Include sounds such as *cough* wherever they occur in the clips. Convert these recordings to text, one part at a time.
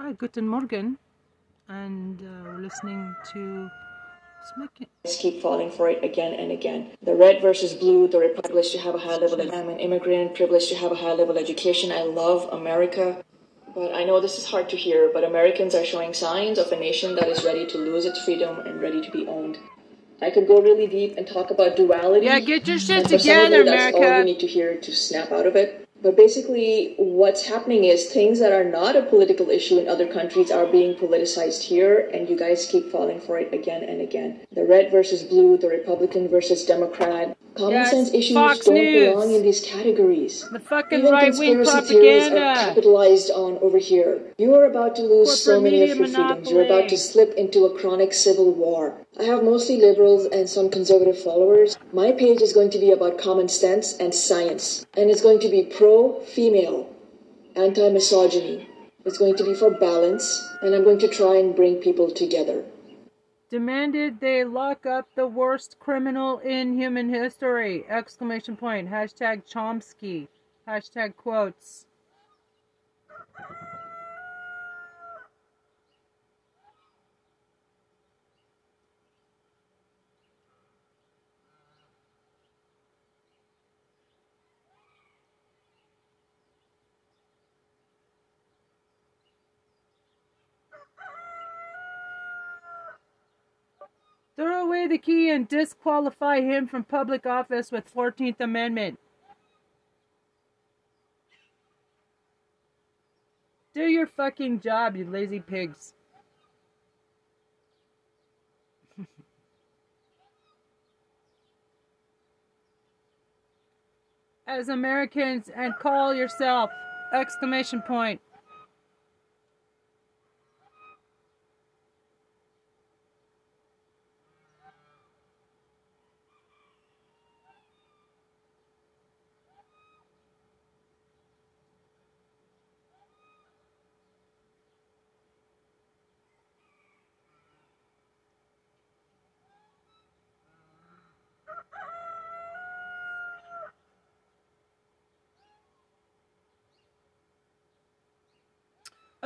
Hi, Guten Morgen, and uh, we're listening to Just keep falling for it again and again. The red versus blue, the privileged to have a high level. I'm an immigrant, privileged to have a high level education. I love America. But I know this is hard to hear, but Americans are showing signs of a nation that is ready to lose its freedom and ready to be owned. I could go really deep and talk about duality. Yeah, get your shit and for some of together, you, that's all America. we need to hear to snap out of it. But basically, what's happening is things that are not a political issue in other countries are being politicized here, and you guys keep falling for it again and again. The red versus blue, the Republican versus Democrat. Common Yes, sense issues Fox don't News. belong in these categories. The fucking Even right wing conspiracy theories are capitalized on over here. You are about to lose so many of your freedoms. You're about to slip into a chronic civil war. I have mostly liberals and some conservative followers. My page is going to be about common sense and science, and it's going to be pro female, anti misogyny. It's going to be for balance, and I'm going to try and bring people together. Demanded they lock up the worst criminal in human history! Exclamation point. Hashtag Chomsky. Hashtag quotes. Throw away the key and disqualify him from public office with 14th Amendment. Do your fucking job, you lazy pigs. *laughs* As Americans and call yourself! Exclamation point.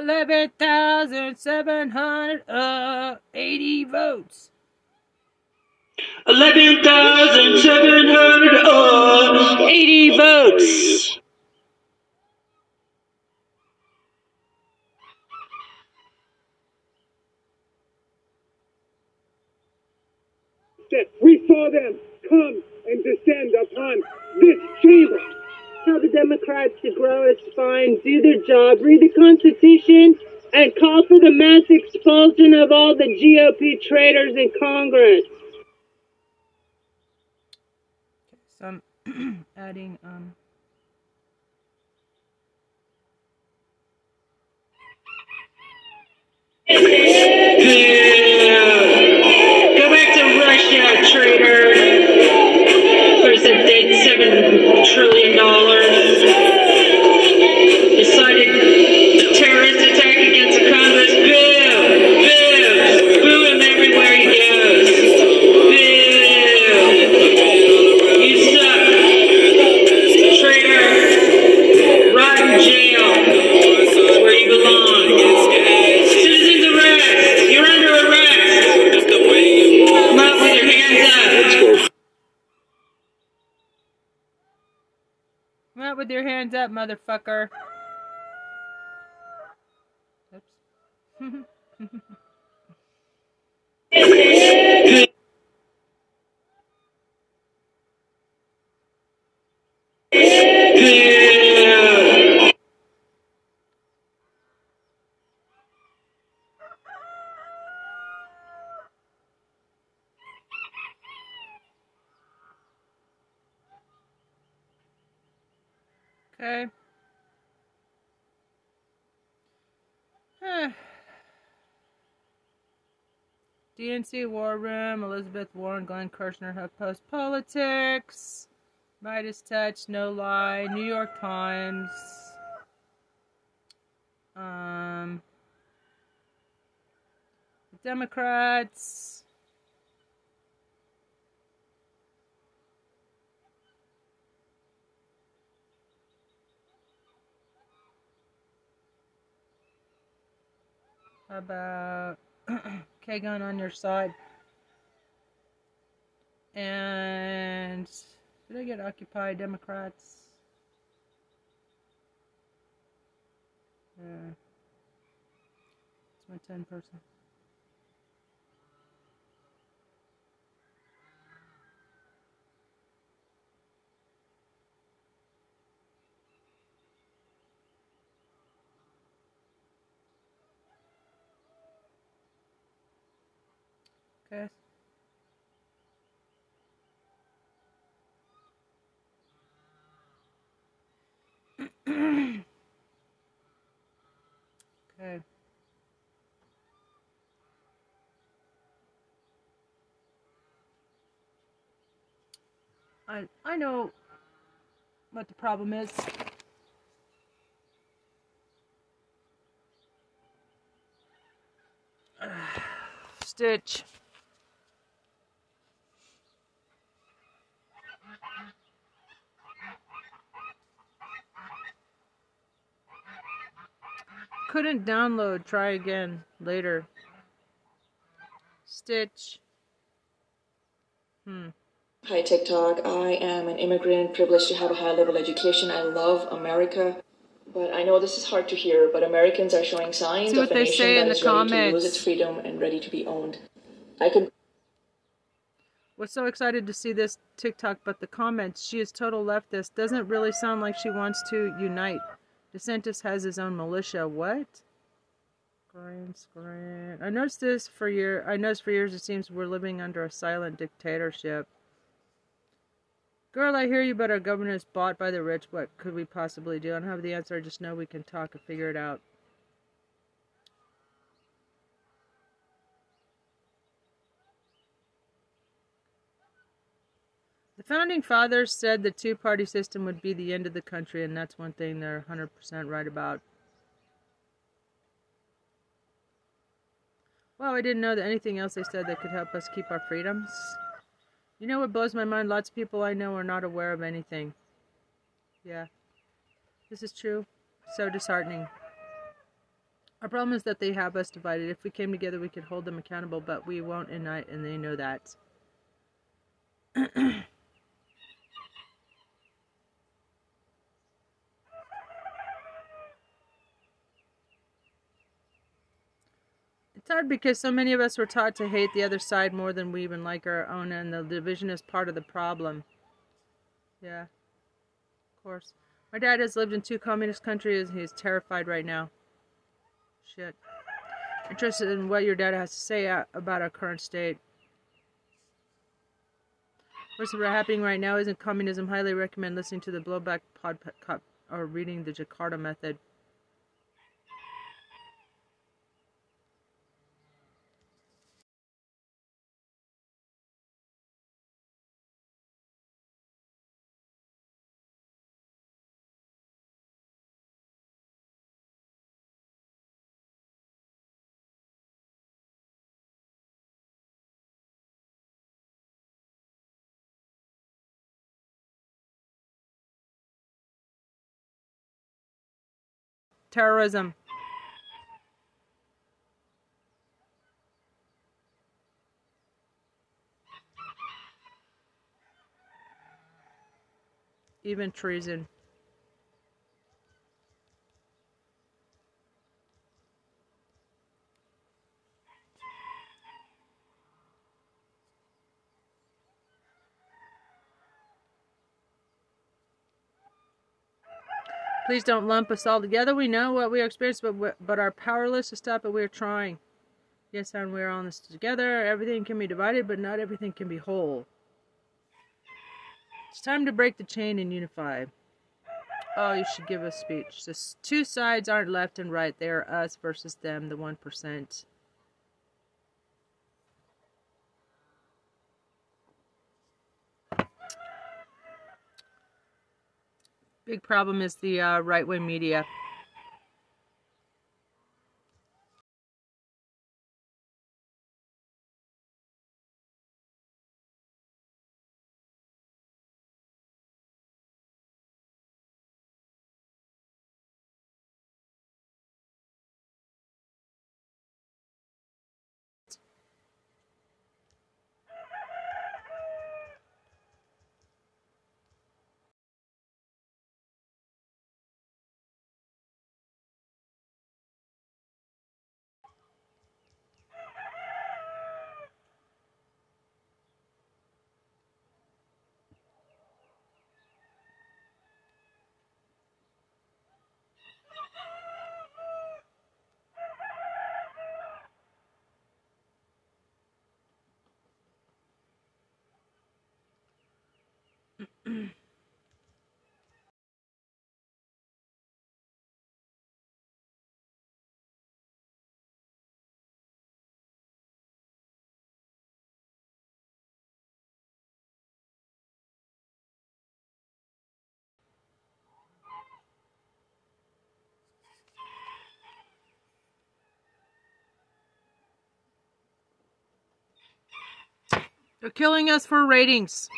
Eleven thousand seven hundred uh votes. 11,780 votes. that we saw them come and descend upon this chamber. Tell the Democrats to grow a spine, do their job, read the Constitution, and call for the mass expulsion of all the GOP traitors in Congress. So I'm *clears throat* adding um Go back to Russia, traitor. Trillion dollars. Hands up, motherfucker. Oops. Okay. *laughs* DNC War Room, Elizabeth Warren, Glenn Kirshner, HuffPost Politics, Midas Touch, No Lie, New York Times, um, Democrats, about *clears throat* Kagan on your side? And did I get Occupy Democrats? Yeah. It's my 10 person. Okay. *coughs* okay. I I know what the problem is. *sighs* Stitch. Couldn't download. Try again later. Stitch. Hmm. Hi TikTok, I am an immigrant, privileged to have a high level education. I love America. But I know this is hard to hear, but Americans are showing signs See of what a they nation say that in is the ready to lose its freedom and ready to be owned. I could Was so excited to see this TikTok, but the comments, she is total leftist. Doesn't really sound like she wants to unite. DeSantis has his own militia. What? Screen, screen. I noticed this for year. I noticed for years. It seems we're living under a silent dictatorship. Girl, I hear you, but our government is bought by the rich. What could we possibly do? I don't have the answer. I just know we can talk and figure it out. The founding fathers said the two party system would be the end of the country, and that's one thing they're 100% right about. Wow, I didn't know that anything else they said that could help us keep our freedoms. You know what blows my mind? Lots of people I know are not aware of anything. Yeah, this is true. So disheartening. Our problem is that they have us divided. If we came together, we could hold them accountable, but we won't unite, and they know that. *clears throat* because so many of us were taught to hate the other side more than we even like our own, and the division is part of the problem. Yeah, of course. My dad has lived in two communist countries, and he's terrified right now. Shit. Interested in what your dad has to say about our current state. What's happening right now isn't communism. Highly recommend listening to the Blowback podcast or reading the Jakarta Method. Terrorism. Even treason. Please don't lump us all together. We know what we are experiencing, but, we- but are powerless to stop it. We are trying. Yes, and we're on this together. Everything can be divided, but not everything can be whole. It's time to break the chain and unify. Oh, you should give a speech. The two sides aren't left and right. They are us versus them, the 1%. Big problem is the uh, right wing media. They're killing us for ratings.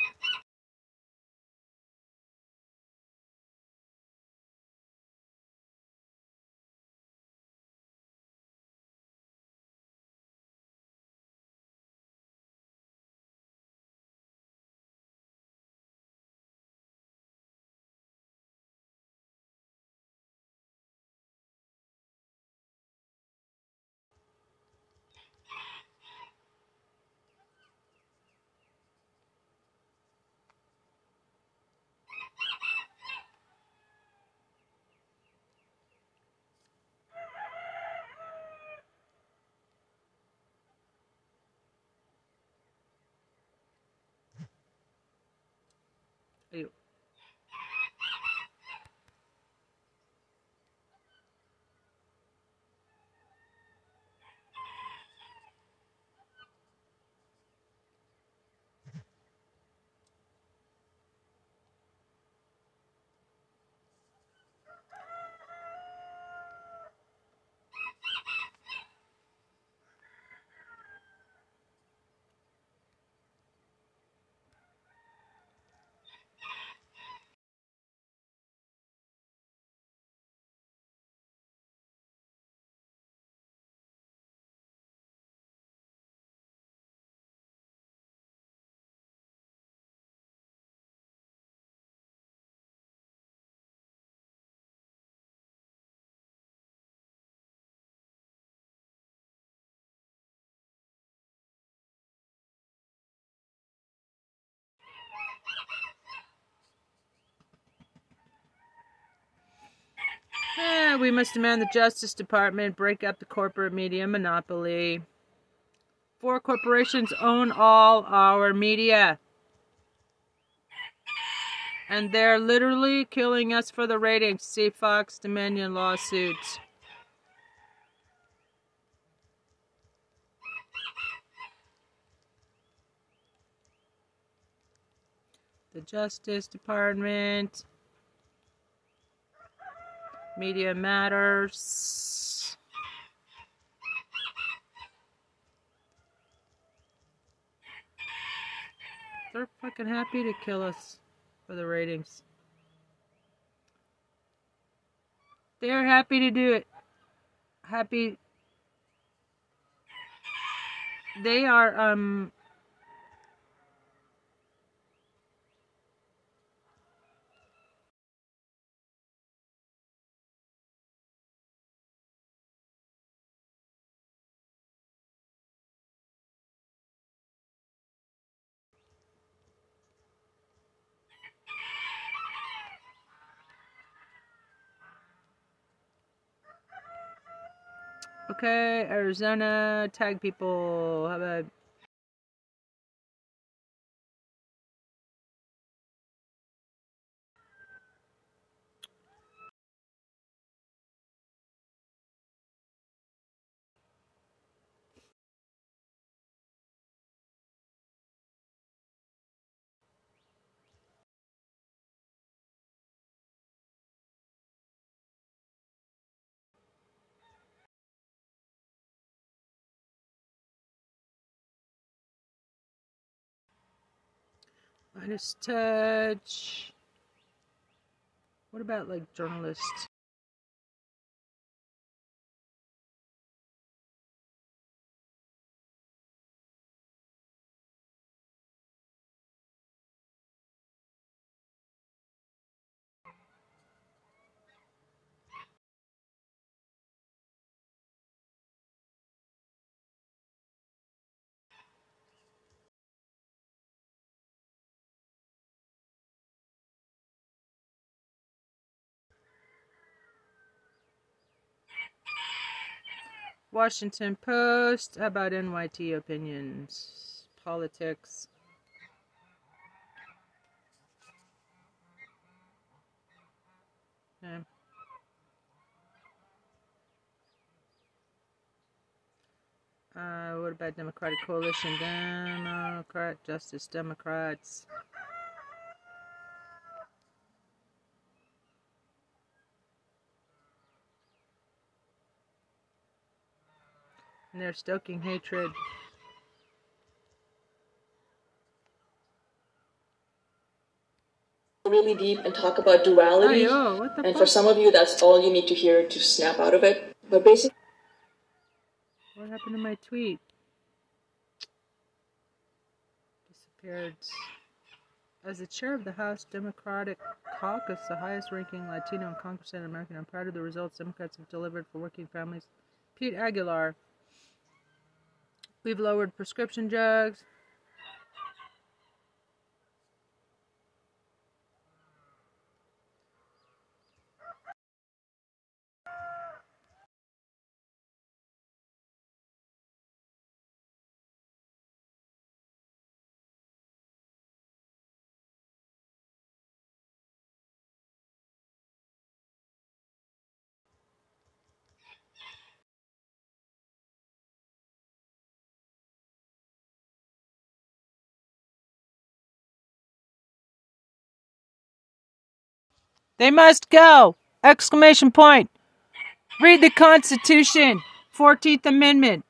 Ew. Eh, we must demand the Justice Department break up the corporate media monopoly. Four corporations own all our media. And they're literally killing us for the ratings. See Fox Dominion lawsuits. The Justice Department. Media Matters. They're fucking happy to kill us for the ratings. They're happy to do it. Happy. They are, um, Okay, Arizona, tag people. How about Midas Touch? What about like journalists? Washington Post. About NYT opinions? Politics. Uh, what about Democratic Coalition? Democrat, Justice Democrats. and they're stoking hatred. Really deep and talk about duality. Ayo, and fuck? for some of you, that's all you need to hear to snap out of it. But basically, what happened to my tweet? Disappeared. As the chair of the House Democratic Caucus, the highest ranking Latino and Congress and American, I'm proud of the results Democrats have delivered for working families. Pete Aguilar, We've lowered prescription drugs. They must go! Exclamation point! Read the Constitution! 14th Amendment.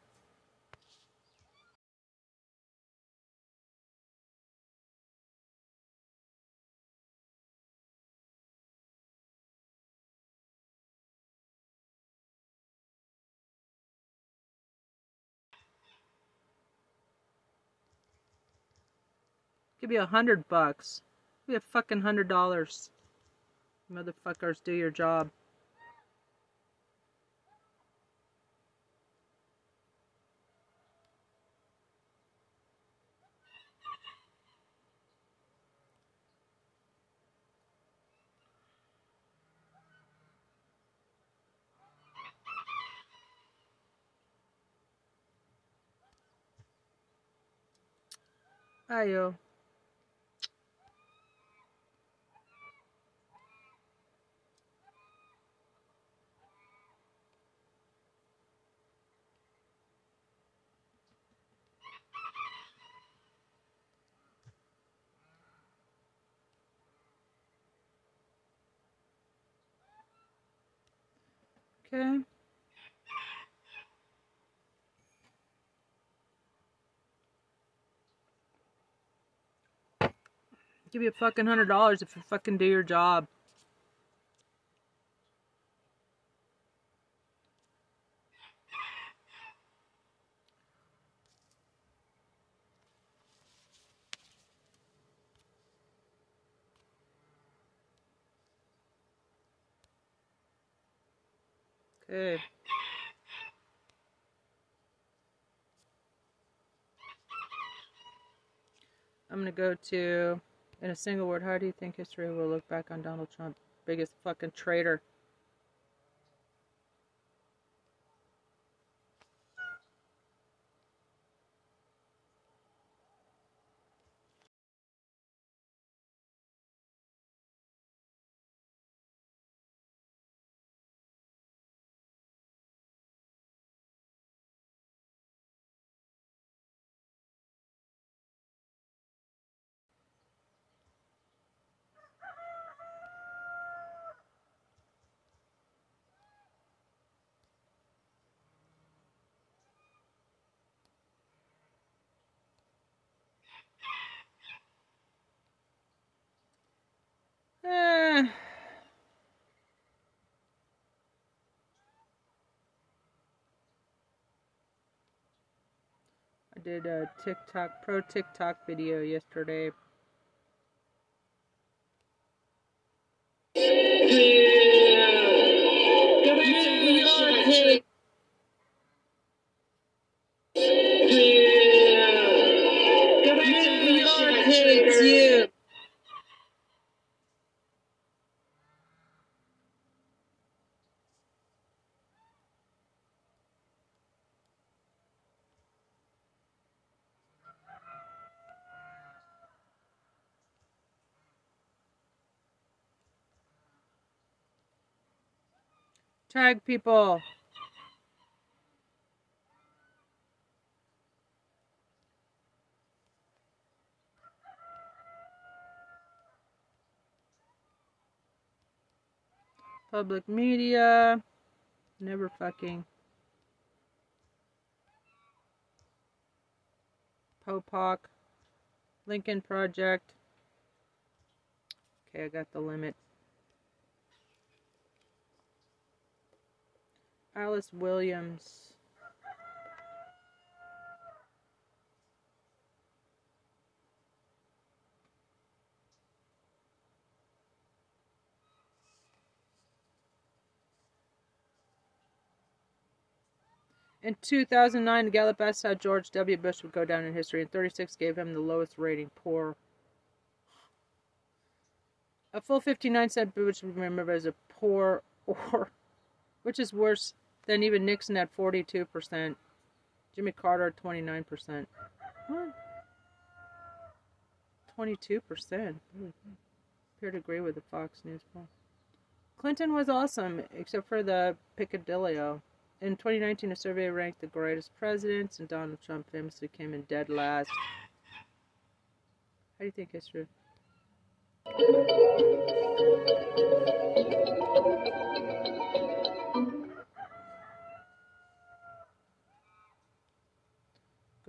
Give you a hundred bucks. Give you a fucking hundred dollars. Motherfuckers, do your job. Ayo. Give you a fucking hundred dollars if you fucking do your job. Okay. I'm gonna go to, in a single word, how do you think history will look back on Donald Trump? Biggest fucking traitor. Eh. I did a TikTok, pro TikTok video yesterday. Tag people. Public media. Never fucking. Popoc. Lincoln Project. Okay, I got the limit. Alice Williams. In 2009, Gallup asked how George W. Bush would go down in history, and 36 gave him the lowest rating, poor. A full 59 said Bush would be remembered as a poor *laughs* or, which is worse than even Nixon at 42%, Jimmy Carter at 29%. What? 22%. Really? Appear to agree with the Fox News poll. Clinton was awesome, except for the picadillo. In 2019, a survey ranked the greatest presidents, and Donald Trump famously came in dead last. How do you think history?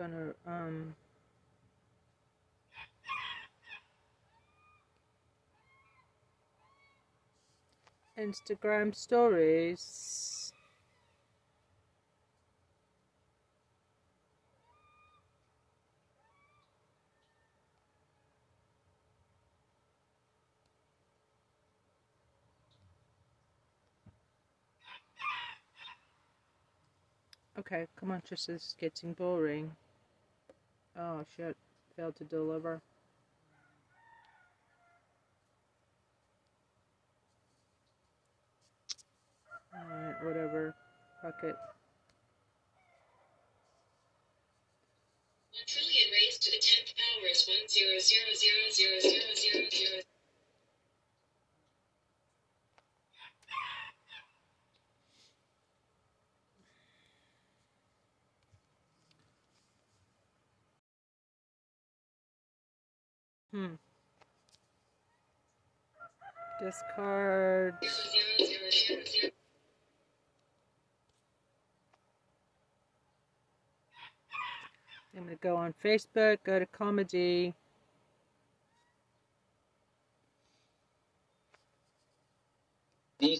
Gonna um. Instagram stories. Okay, come on, this is getting boring. Oh shit, failed to deliver. Alright, whatever. Fuck it. One trillion raised to the tenth power is. Hmm. Discard. I'm going to go on Facebook, go to comedy. These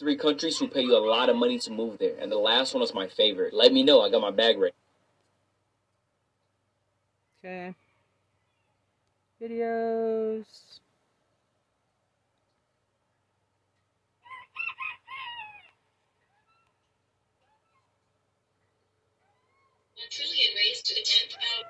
three countries who pay you a lot of money to move there, and the last one was my favorite. Let me know. I got my bag ready. Okay. Videos. One trillion raised to the tenth power.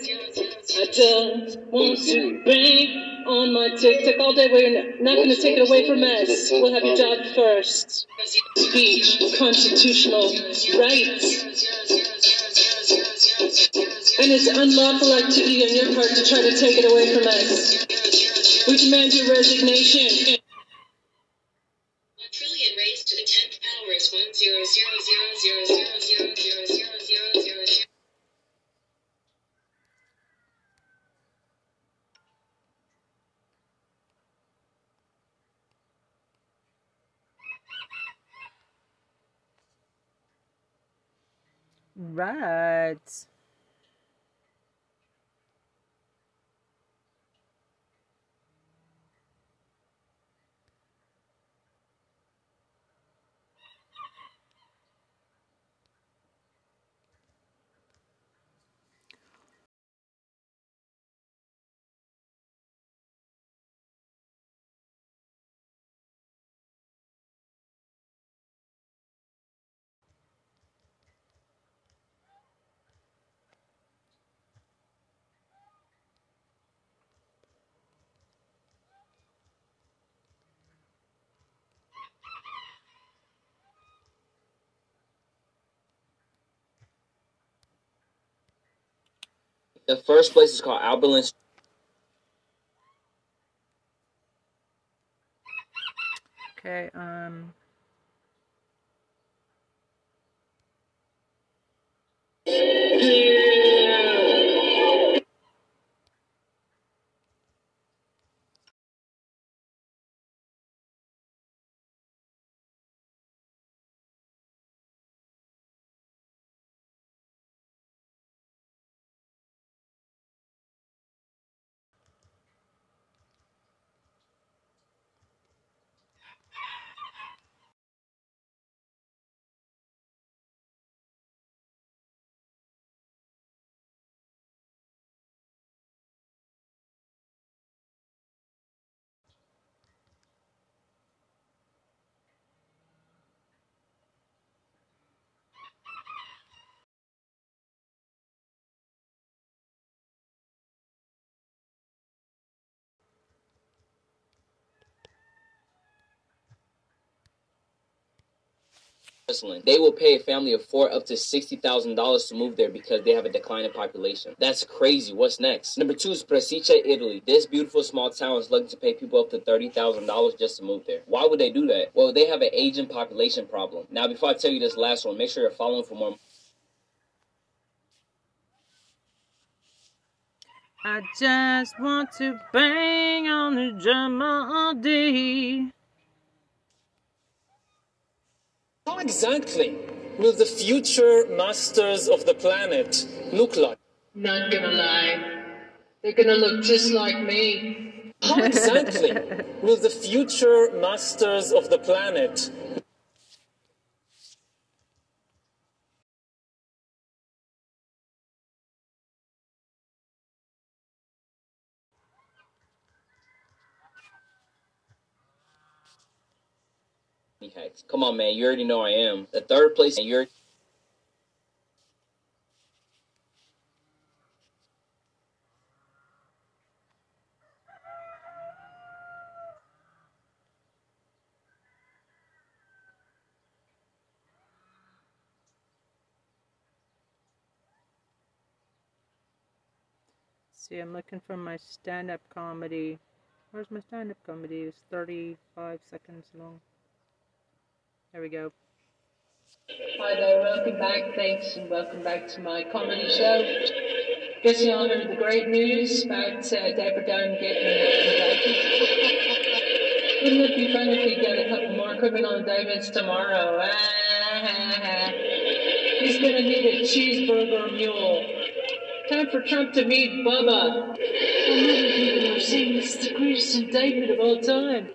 I don't want to bring on my TikTok all day. We're not going to take it away from us. We'll have your job first. Speech, constitutional rights. And it's unlawful activity on your part to try to take it away from us. We demand your resignation. One trillion raised to the tenth power is one zero zero zero zero zero zero zero zero zero zero zero. Right. The first place is called Albinen. Okay, um. They will pay a family of four up to sixty thousand dollars to move there because they have a declining population. That's crazy. What's next? Number two is Presicce, Italy. This beautiful small town is looking to pay people up to thirty thousand dollars just to move there. Why would they do that? Well, they have an aging population problem. Now, before I tell you this last one, make sure you're following for more. I just want to bang on the drum all day. How exactly will the future masters of the planet look like? Not gonna lie. They're gonna look just like me. How exactly *laughs* will the future masters of the planet Come on, man. You already know I am. The third place, and you're. See, I'm looking for my stand up comedy. Where's my stand up comedy? It's 35 seconds long. There we go. Hi there, welcome back. Thanks, and welcome back to my comedy show. You all heard the great news about uh, Deborah Down getting indicted. Wouldn't it be fun if we get a couple more criminal indictments tomorrow? Ah, He's gonna need a cheeseburger mule. Time for Trump to meet Bubba. And other people are this is the greatest indictment of all time.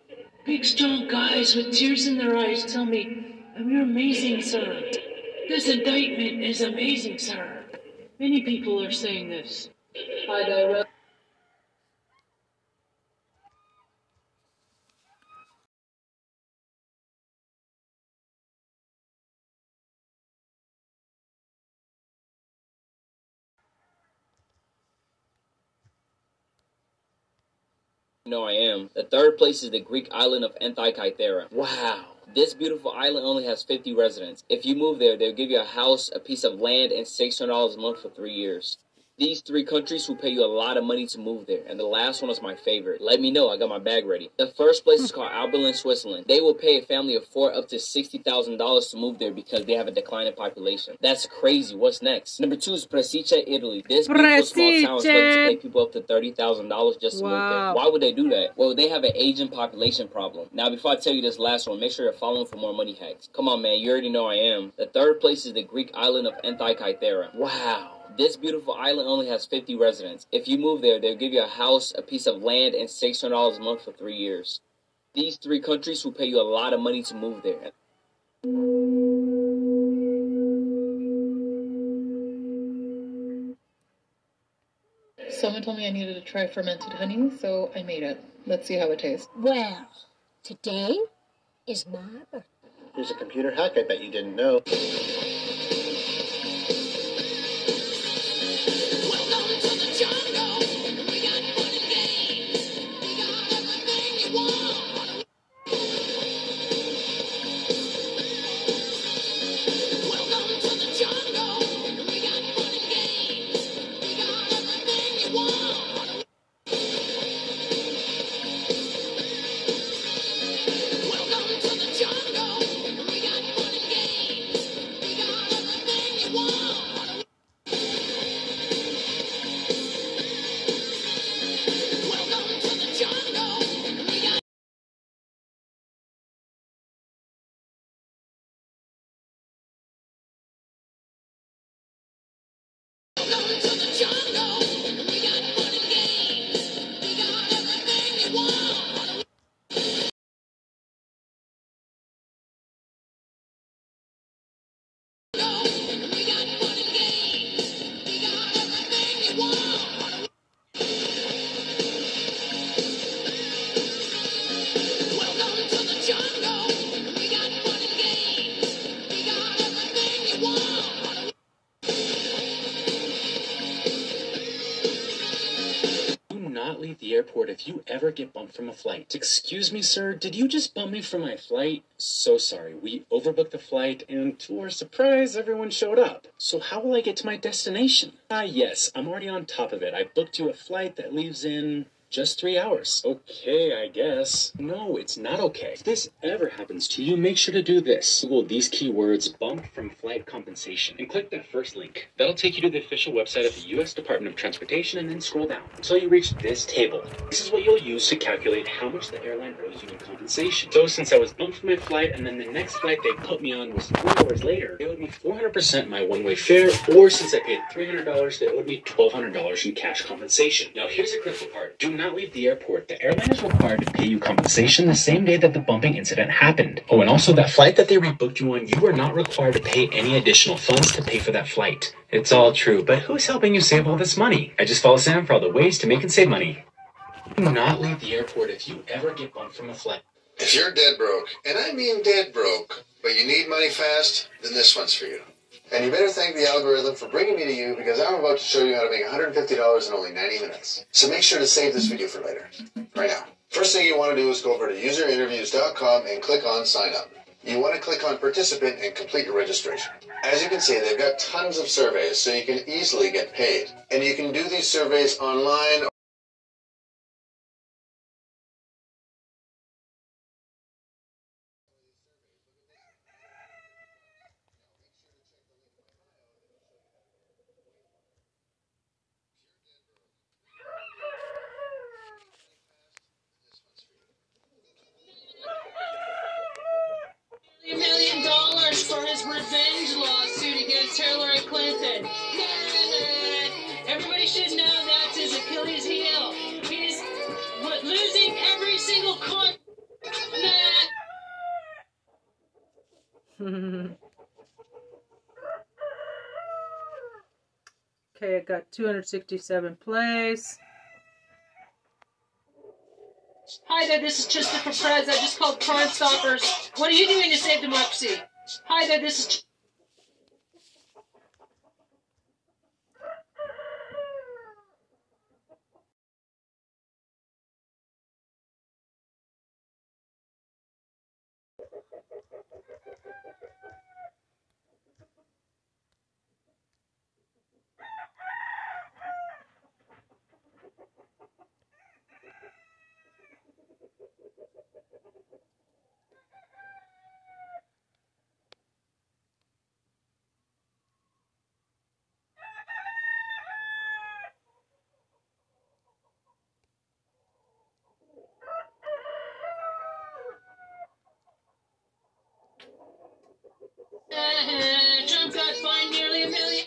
Big, strong guys with tears in their eyes tell me, "Oh, You're amazing, sir. This indictment is amazing, sir. Many people are saying this. Hi there, Know I am. The third place is the Greek island of Antikythera. Wow. This beautiful island only has 50 residents. If you move there, they'll give you a house, a piece of land, and $600 a month for three years. These three countries will pay you a lot of money to move there, and the last one is my favorite. Let me know, I got my bag ready. The first place is called Albinen, Switzerland. They will pay a family of four up to $60,000 to move there because they have a declining population. That's crazy. What's next? Number two is Presicce, Italy. This beautiful small town is looking to pay people up to $30,000 just to move there. Why would they do that? Well, they have an aging population problem. Now, before I tell you this last one, make sure you're following for more money hacks. Come on, man, you already know I am. The third place is the Greek island of Antikythera. Wow. This beautiful island only has 50 residents. If you move there, they'll give you a house, a piece of land, and $600 a month for three years. These three countries will pay you a lot of money to move there. Someone told me I needed to try fermented honey, so I made it. Let's see how it tastes. Well, today is my birthday. Here's a computer hack I bet you didn't know. You ever get bumped from a flight. Excuse me, sir, did you just bump me from my flight? So sorry, we overbooked the flight, and to our surprise, everyone showed up. So how will I get to my destination? Ah, yes, I'm already on top of it. I booked you a flight that leaves in just three hours. Okay, I guess. No, it's not okay. If this ever happens to you, make sure to do this. Google these keywords bump from flight compensation and click that first link. That'll take you to the official website of the U.S. Department of Transportation and then scroll down until you reach this table. This is what you'll use to calculate how much the airline owes you in compensation. So since I was bumped from my flight and then the next flight they put me on was three hours later, they owed me 400% my one-way fare, or since I paid $300, they owed me $1,200 in cash compensation. Now here's the critical part. Do not leave the airport. The airline is required to pay you compensation the same day that the bumping incident happened. Oh, and also that flight that they rebooked you on, you are not required to pay any additional funds to pay for that flight. It's all true, but who's helping you save all this money? I just follow Sam for all the ways to make and save money. Do not leave the airport if you ever get bumped from a flight. If you're dead broke, and I mean dead broke, but you need money fast, then this one's for you. And you better thank the algorithm for bringing me to you because I'm about to show you how to make $150 in only 90 minutes. So make sure to save this video for later. Right now. First thing you want to do is go over to userinterviews.com and click on sign up. You want to click on participant and complete your registration. As you can see, they've got tons of surveys, so you can easily get paid. And you can do these surveys online okay, I got 267 plays. Hi there, this is Christopher Perez. I just called Crime Stoppers. What are you doing to save democracy? Hi there, this is Trump got fined nearly a million.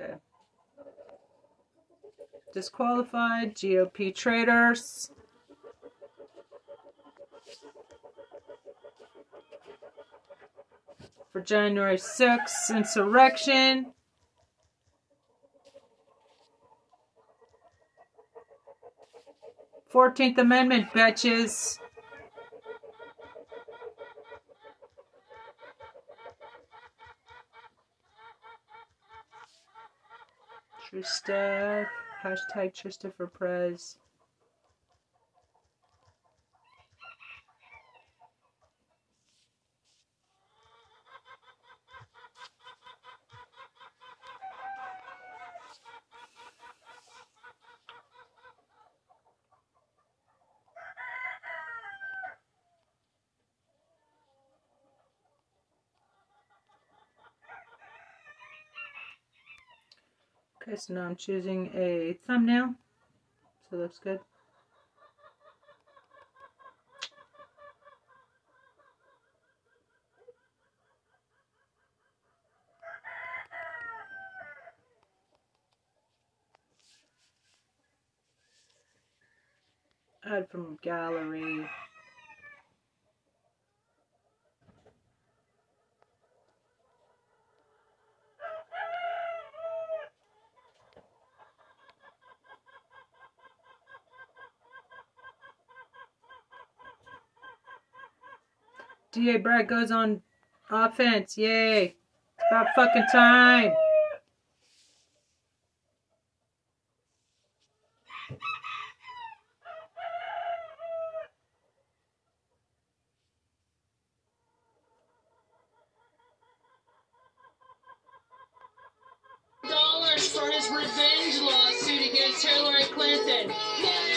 Okay. Disqualified GOP traitors. For January 6th insurrection. Fourteenth Amendment, bitches. Trista, hashtag Trista for Prez. Okay, so now I'm choosing a thumbnail. So looks good. Add from gallery. DA Bragg goes on offense. Yay. It's about fucking time. dollars for his revenge lawsuit against Hillary Clinton. Everybody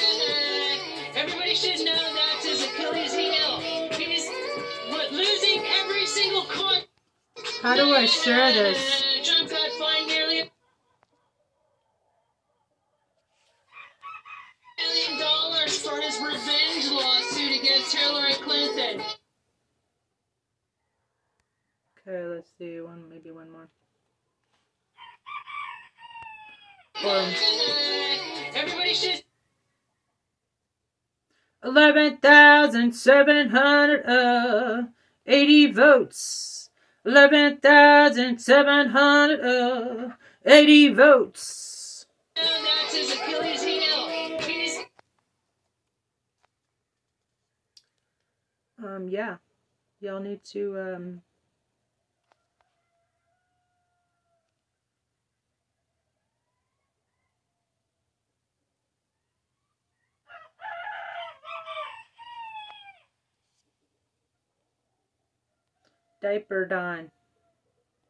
How do I share this? Okay, let's see one, maybe one more. Eleven thousand seven hundred uh, eighty Everybody should. Votes. 11,780 votes. Um, yeah, y'all need to, um, Diaper Don.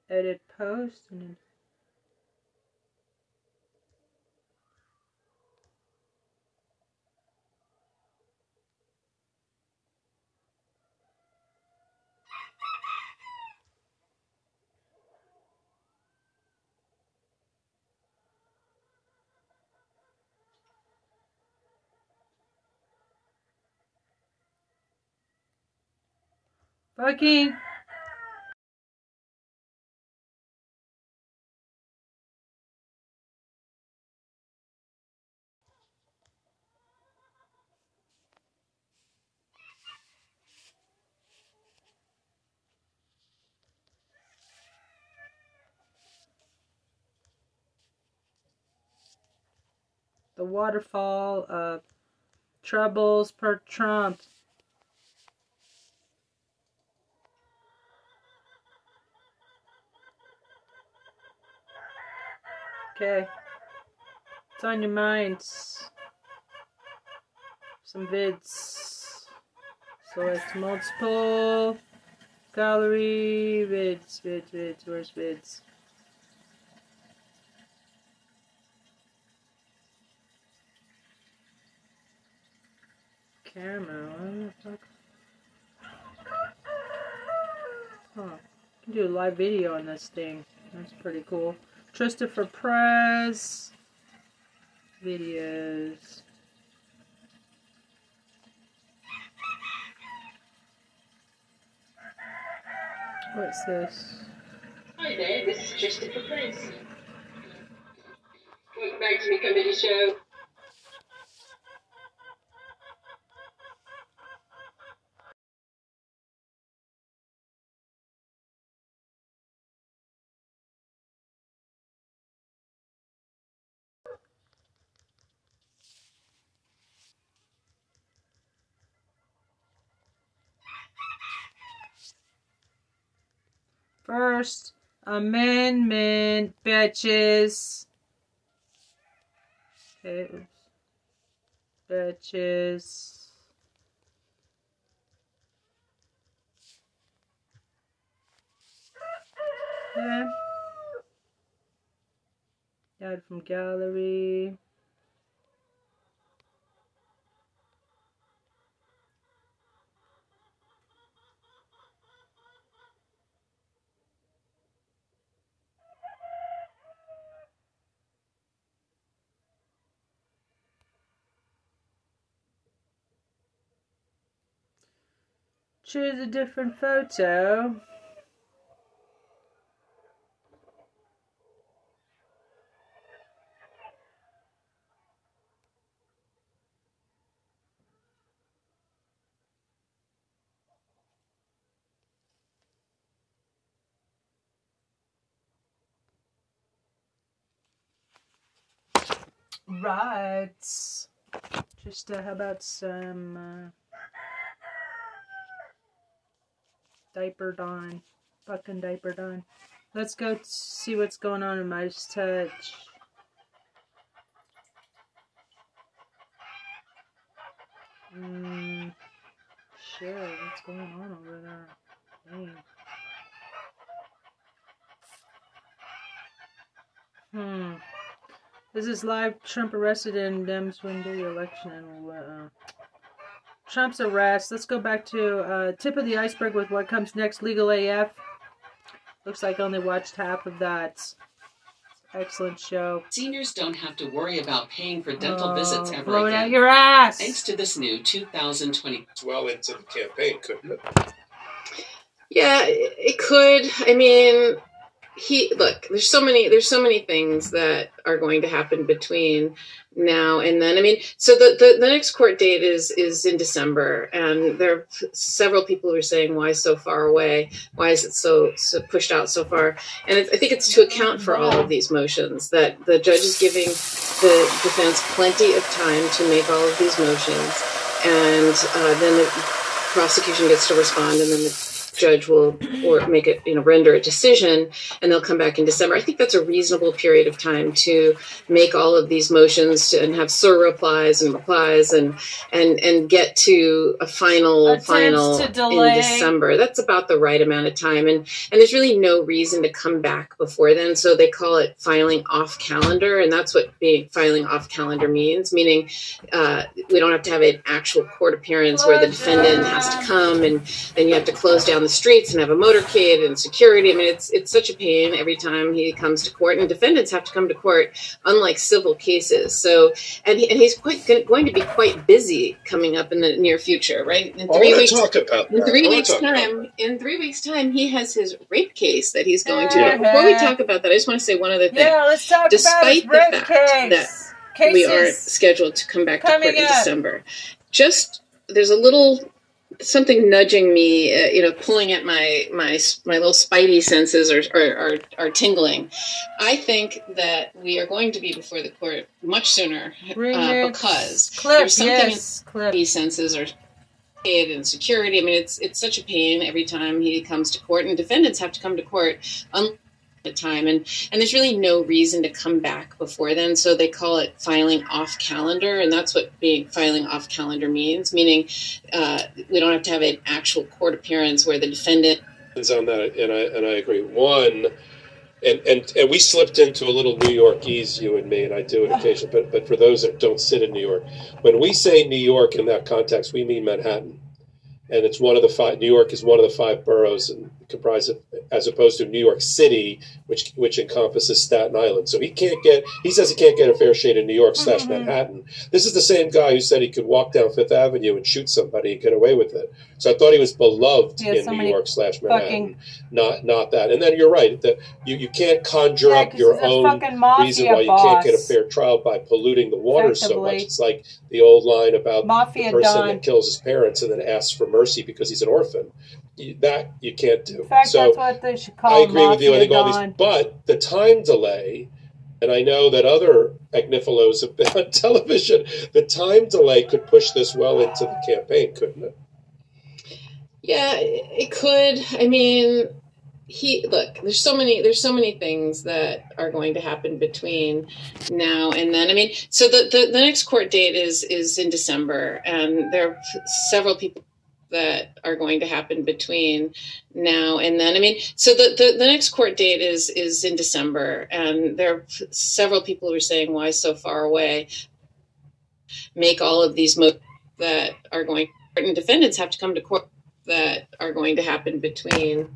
Edit post and fucking The waterfall of troubles per Trump. Okay. It's on your minds. Some vids. Select multiple. Gallery. Vids, vids, vids. Where's vids? Camera. Can do a live video on this thing. That's pretty cool. Christopher Press. Videos. What's this? Hi there, this is Christopher Prince. Welcome back to my comedy show. First Amendment, bitches. Okay, oops. Bitches. Okay. Add from gallery. Choose a different photo. Right. Just uh, how about some uh, diaper Don, fucking diaper Don. Let's go see what's going on in Midas Touch. Mm, shit, what's going on over there? Dang. Hmm. This is live. Trump arrested in Dems win the election and uh, Trump's arrest. Let's go back to uh, tip of the iceberg with what comes next. Legal AF. Looks like I only watched half of that. Excellent show. Seniors don't have to worry about paying for dental Oh, visits ever blow it again. out your ass. Thanks to this new 2020. Well into the campaign, couldn't it? Yeah, it it could. I mean, he look. There's so many. There's so many things that are going to happen between now and then. I mean, so the the, the next court date is is in December, and there are several people who are saying why so far away? Why is it so, so pushed out so far? And I think it's to account for all of these motions that the judge is giving the defense plenty of time to make all of these motions, and uh, then the prosecution gets to respond, and then the judge will or make it you know render a decision and they'll come back in december. I think that's a reasonable period of time to make all of these motions to, and have sur replies and replies and and and get to a final Attempts final in december. That's about the right amount of time and and there's really no reason to come back before then so they call it filing off calendar and that's what being filing off calendar means meaning uh, we don't have to have an actual court appearance where the defendant has to come and then you have to close down the streets and have a motorcade and security. I mean, it's it's such a pain every time he comes to court, and defendants have to come to court, unlike civil cases. So, and he, and he's quite going to be quite busy coming up in the near future, right? In oh, I want to talk about in three I weeks' talk time, in three weeks' time, he has his rape case that he's going to. Yeah. Before we talk about that, I just want to say one other thing. Yeah, let's talk about Despite his the rape fact case. that we aren't Cases scheduled to come back to coming court in up. December, just there's a little something nudging me, uh, you know, pulling at my my my little spidey senses are are, are are tingling. I think that we are going to be before the court much sooner uh, because Clip, there's something yes, in senses are and security. I mean, it's it's such a pain every time he comes to court, and defendants have to come to court the time, and and there's really no reason to come back before then. So they call it filing off calendar, and that's what being filing off calendar means. Meaning, uh, we don't have to have an actual court appearance where the defendant on that, and I and I agree. One, and and and we slipped into a little New Yorkese, you and me, and I do it occasionally. But but for those that don't sit in New York, when we say New York in that context, we mean Manhattan, and it's one of the five. New York is one of the five boroughs and comprised of, as opposed to New York City, which which encompasses Staten Island. So he can't get. He says he can't get a fair shade in New York slash Manhattan. This is the same guy who said he could walk down Fifth Avenue and shoot somebody and get away with it. So I thought he was beloved in so New York slash Manhattan fucking- not not that. And then you're right that you, you can't conjure Yeah, up your own reason why you can't get a fair trial by polluting the water so much. It's like the old line about Mafia the person Don. that kills his parents and then asks for mercy because he's an orphan. You, that you can't do. In fact, so that's what they should call I agree with you. I think all these, Don. but the time delay. And I know that other Agnifilos have been *laughs* on television. The time delay could push this well into the campaign, couldn't it? Yeah, it could. I mean, he look. There's so many. There's so many things that are going to happen between now and then. I mean, so the the, the next court date is is in December, and there are several people that are going to happen between now and then. I mean, so the, the, the next court date is is in December, and there are several people who are saying why so far away. Make all of these mo- that are going and defendants have to come to court that are going to happen between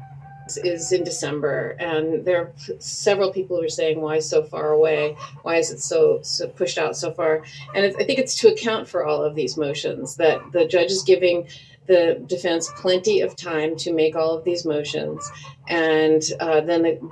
is in December, and there are several people who are saying why so far away? Why is it so, so pushed out so far? And I think it's to account for all of these motions that the judge is giving the defense plenty of time to make all of these motions, and uh, then the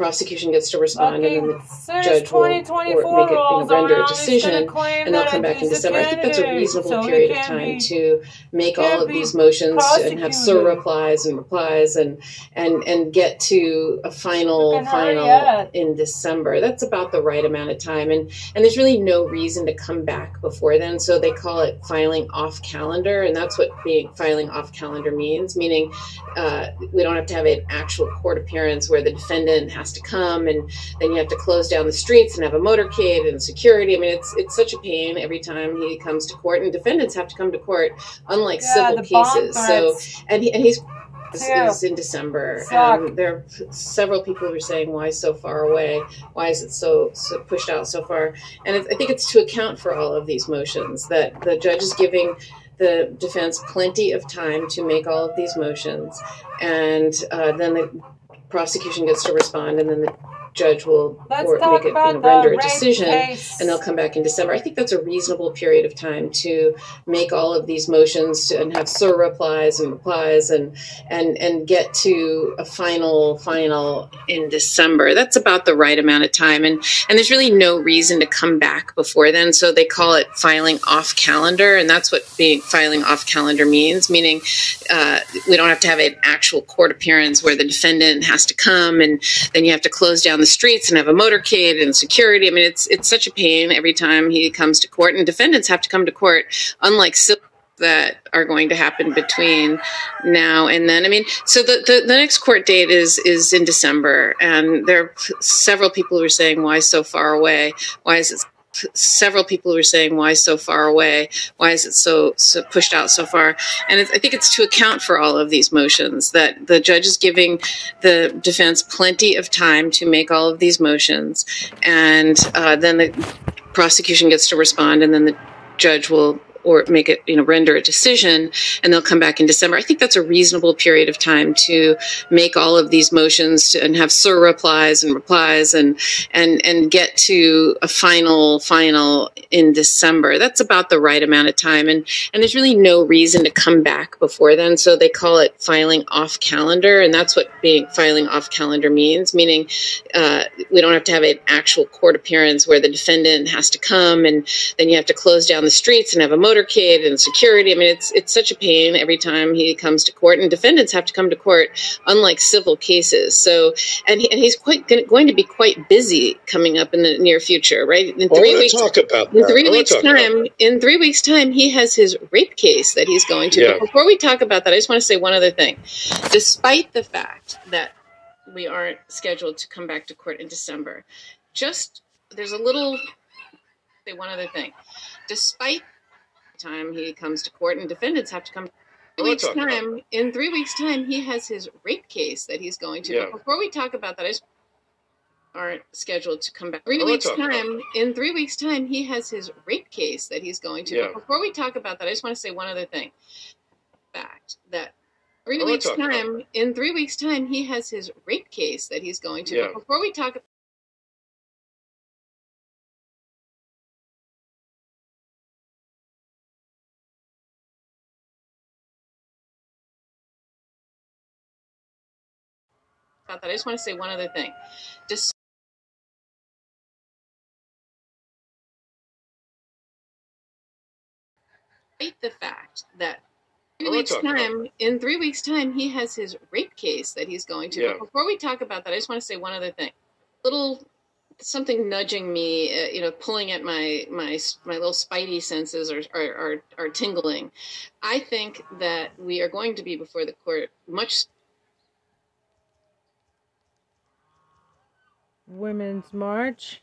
prosecution gets to respond, and then the judge will or make it, you know, render a decision, and they'll come back in December. I think that's a reasonable so period of time be- to make all of these motions and have prosecuted. replies and replies and and and get to a final final in December. That's about the right amount of time, and and there's really no reason to come back before then. So they call it filing off calendar, and that's what being filing off calendar means. Meaning, uh, we don't have to have an actual court appearance where the defendant has to come, and then you have to close down the streets and have a motorcade and security. I mean, it's it's such a pain every time he comes to court, and defendants have to come to court, unlike Yeah, civil cases. So, and he, and he's is, is in December, Suck. and there are several people who are saying why so far away? Why is it so, so pushed out so far? And I think it's to account for all of these motions that the judge is giving the defense plenty of time to make all of these motions, and uh, then the prosecution gets to respond, and then the judge will or make it, you know, render a decision, case. and they'll come back in December. I think that's a reasonable period of time to make all of these motions to, and have sur replies and replies and and and get to a final final in December. That's about the right amount of time, and and there's really no reason to come back before then. So they call it filing off calendar, and that's what being filing off calendar means. Meaning, uh, we don't have to have an actual court appearance where the defendant has to come, and then you have to close down the streets and have a motorcade and security. I mean, it's it's such a pain every time he comes to court, and defendants have to come to court, unlike civil that are going to happen between now and then. I mean, so the, the, the next court date is is in December, and there are several people who are saying why so far away? Why is it? Several people were saying why so far away? Why is it so, so pushed out so far? And I think it's to account for all of these motions that the judge is giving the defense plenty of time to make all of these motions, and uh, then the prosecution gets to respond, and then the judge will or make it, you know, render a decision, and they'll come back in December. I think that's a reasonable period of time to make all of these motions to, and have sur replies and replies and and and get to a final final in December. That's about the right amount of time, and and there's really no reason to come back before then. So they call it filing off calendar, and that's what being filing off calendar means. Meaning, uh, we don't have to have an actual court appearance where the defendant has to come, and then you have to close down the streets and have a motorcade and security. I mean, it's it's such a pain every time he comes to court, and defendants have to come to court, unlike civil cases. So, and he, and he's quite gonna, going to be quite busy coming up in the near future, right? In Well, three weeks, talk about in three weeks time, in three weeks time, he has his rape case that he's going to. Yeah. But before we talk about that, I just want to say one other thing. Despite the fact that we aren't scheduled to come back to court in December, just there's a little say one other thing. Despite time he comes to court and defendants have to come three weeks time. In three weeks time he has his rape case that he's going to Yeah. but before we talk about that i just aren't scheduled to come back. Three I wanna weeks talk about time in three weeks time he has his rape case that he's going to Yeah. but before we talk about that i just want to say one other thing. Fact that three weeks talk about time in three weeks time he has his rape case that he's going to Yeah. but before we talk about that. I just want to say one other thing. Just despite the fact that three I weeks time in three weeks time he has his rape case that he's going to Yeah. but before we talk about that i just want to say one other thing. Little something nudging me uh, you know pulling at my my my little spidey senses are, are are are tingling. I think that we are going to be before the court much Women's March.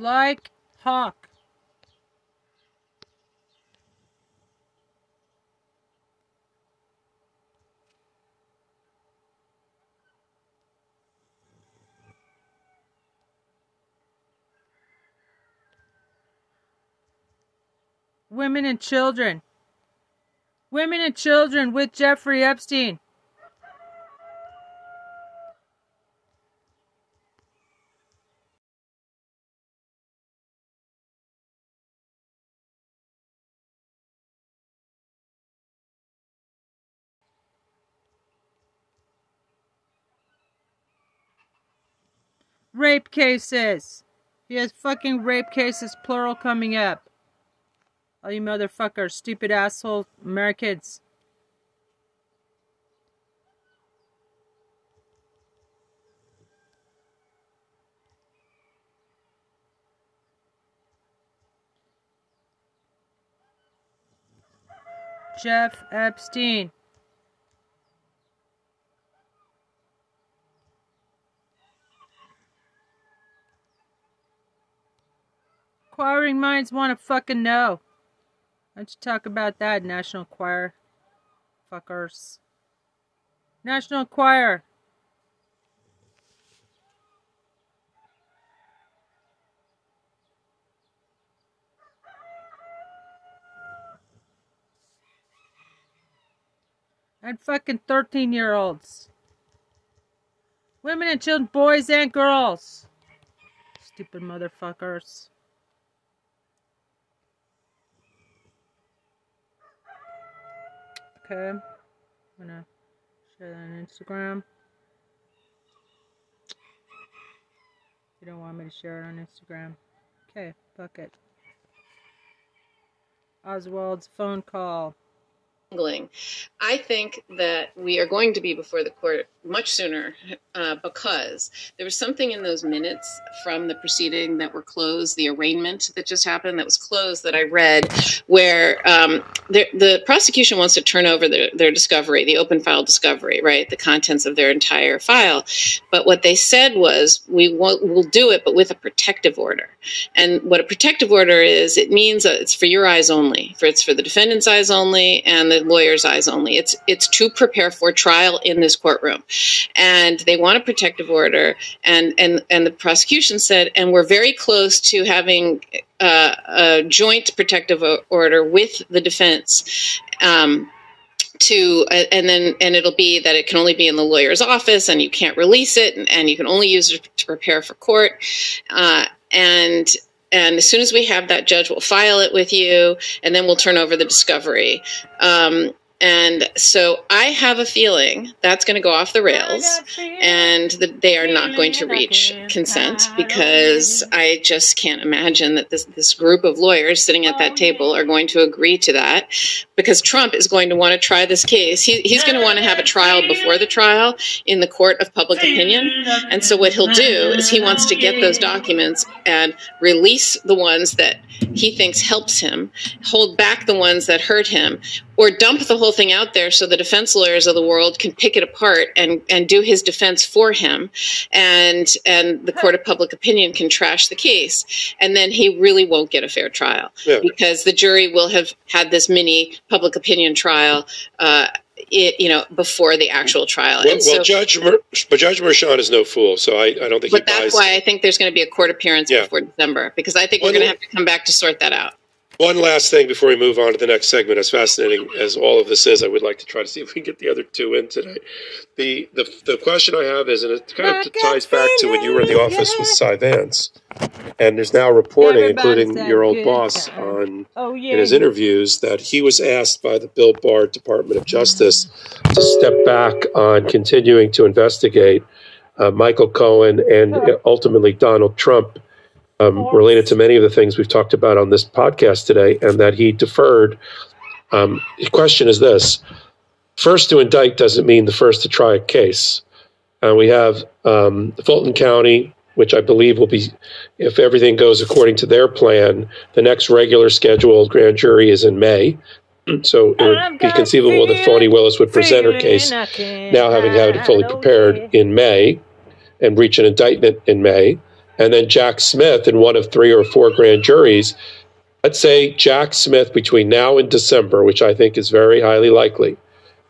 Like Hawk. Women and children. Women and children with Jeffrey Epstein. Rape cases. He has fucking rape cases, plural, coming up. All you motherfuckers, stupid asshole Americans. Jeff Epstein. Inquiring minds want to fucking know. Why don't you talk about that, National Enquirer? Fuckers. National Enquirer. And fucking 13 year olds. Women and children, boys and girls. Stupid motherfuckers. Okay. I'm gonna share that on Instagram. You don't want me to share it on Instagram. Okay, fuck it. Oswald's phone call. I think that we are going to be before the court much sooner uh, because there was something in those minutes from the proceeding that were closed, the arraignment that just happened that was closed that I read, where um, the, the prosecution wants to turn over their, their discovery, the open file discovery, right, the contents of their entire file. But what they said was, we will we'll do it, but with a protective order. And what a protective order is, it means it's for your eyes only, for it's for the defendant's eyes only and the lawyer's eyes only. It's it's to prepare for trial in this courtroom, and they want a protective order. And and and the prosecution said, and we're very close to having uh, a joint protective order with the defense. Um, to and then and it'll be that it can only be in the lawyer's office and you can't release it and, and you can only use it to prepare for court uh, and and as soon as we have that judge will file it with you and then we'll turn over the discovery. Um, and so I have a feeling that's going to go off the rails and that they are not going to reach consent because I just can't imagine that this, this group of lawyers sitting at that table are going to agree to that because Trump is going to want to try this case. He, he's going to want to have a trial before the trial in the court of public opinion. And so what he'll do is he wants to get those documents and release the ones that he thinks helps him, hold back the ones that hurt him, or dump the whole thing out there so the defense lawyers of the world can pick it apart and, and do his defense for him and and the court of public opinion can trash the case and then he really won't get a fair trial Yeah. because the jury will have had this mini public opinion trial uh, it, you know before the actual trial Well, and well Judge Mer- but Judge Merchan is no fool, so I, I don't think but he buys. that's why I think there's going to be a court appearance Yeah. before December because I think we're going to have to come back to sort that out. One last thing before we move on to the next segment, as fascinating as all of this is, I would like to try to see if we can get the other two in today. The the, the question I have is, and it kind of ties back to when you were in the office with Cy Vance, and there's now reporting, Everybody's including your old boss time. on Oh, yeah. in his interviews, that he was asked by the Bill Barr Department of Justice to step back on continuing to investigate uh, Michael Cohen and ultimately Donald Trump um, related to many of the things we've talked about on this podcast today, and that he deferred. Um, the question is this first to indict doesn't mean the first to try a case. Uh, we have um, Fulton County, which I believe will be, if everything goes according to their plan, the next regular scheduled grand jury is in May. *clears throat* So it would be conceivable that Fani Willis would present her case now having had it fully prepared in May and reach an indictment in May. And then Jack Smith in one of three or four grand juries. Let's say Jack Smith between now and December, which I think is very highly likely,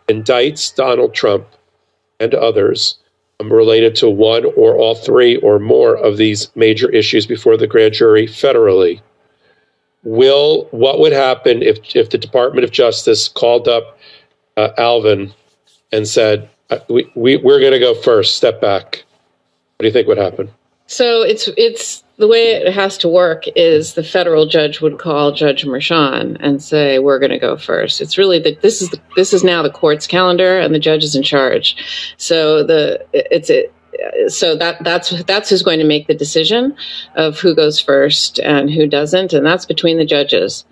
indicts Donald Trump and others um, related to one or all three or more of these major issues before the grand jury federally. Will what would happen if if the Department of Justice called up uh, Alvin and said, uh, "We, we we're going to go first. Step back." What do you think would happen? So it's it's the way it has to work is the federal judge would call Judge Merchan and say we're going to go first. It's really that this is the, this is now the court's calendar and the judge is in charge. So the it's it. So that that's that's who's going to make the decision of who goes first and who doesn't, and that's between the judges.